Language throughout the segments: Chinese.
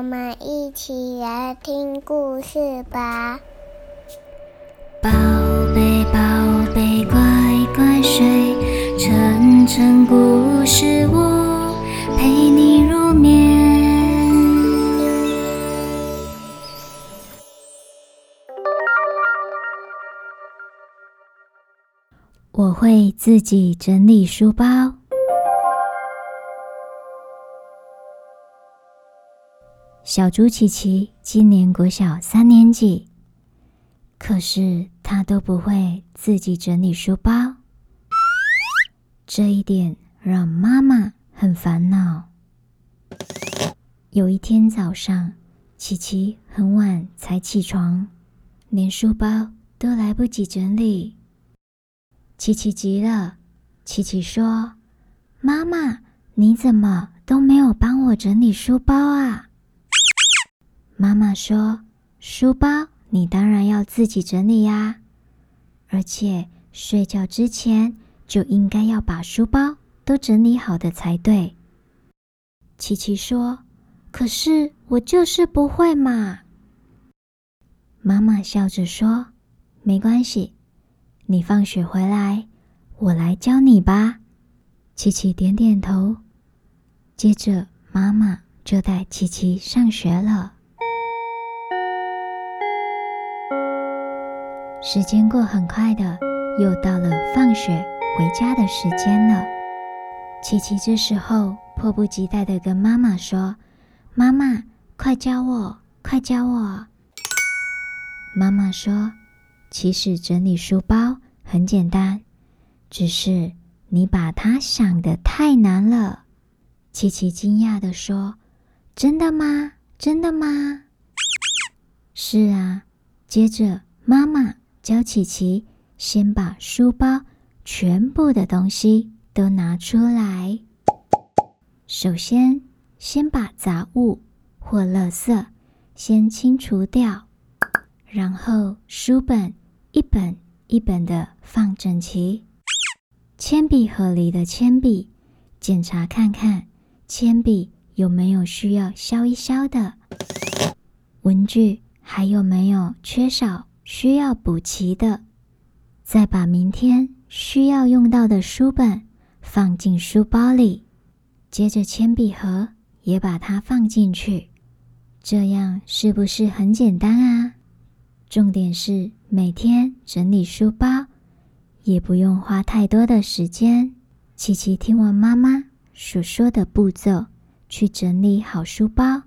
我们一起来听故事吧。宝贝，宝贝，乖乖睡，晨晨故事屋陪你入眠。我会自己整理书包。小猪琪琪今年国小三年级，可是他都不会自己整理书包，这一点让妈妈很烦恼。有一天早上，琪琪很晚才起床，连书包都来不及整理。琪琪急了，琪琪说：“妈妈，你怎么都没有帮我整理书包啊？”妈妈说：“书包你当然要自己整理呀，而且睡觉之前就应该要把书包都整理好的才对。”琪琪说：“可是我就是不会嘛。”妈妈笑着说：“没关系，你放学回来，我来教你吧。”琪琪点点头，接着妈妈就带琪琪上学了。时间过很快的，又到了放学回家的时间了。琪琪这时候迫不及待的跟妈妈说：“妈妈，快教我，快教我！”妈妈说：“其实整理书包很简单，只是你把它想的太难了。”琪琪惊讶的说：“真的吗？真的吗？”“是啊。”接着妈妈。教琪琪先把书包全部的东西都拿出来。首先，先把杂物或垃圾先清除掉，然后书本一本一本的放整齐。铅笔盒里的铅笔，检查看看铅笔有没有需要削一削的。文具还有没有缺少？需要补齐的，再把明天需要用到的书本放进书包里，接着铅笔盒也把它放进去。这样是不是很简单啊？重点是每天整理书包也不用花太多的时间。琪琪听完妈妈所说的步骤，去整理好书包，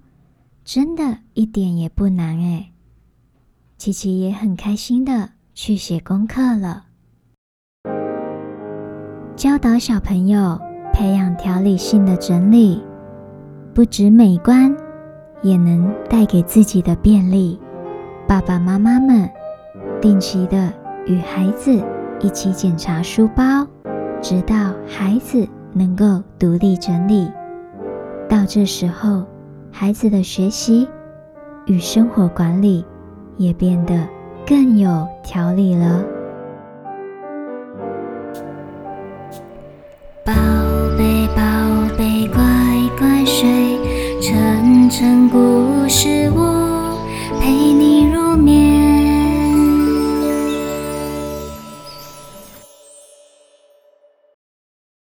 真的一点也不难哎。琪琪也很开心的去写功课了，教导小朋友培养条理性的整理，不止美观，也能带给自己的便利。爸爸妈妈们定期的与孩子一起检查书包，直到孩子能够独立整理。到这时候，孩子的学习与生活管理。也变得更有条理了。宝贝，宝贝，乖乖睡，晨晨故事我。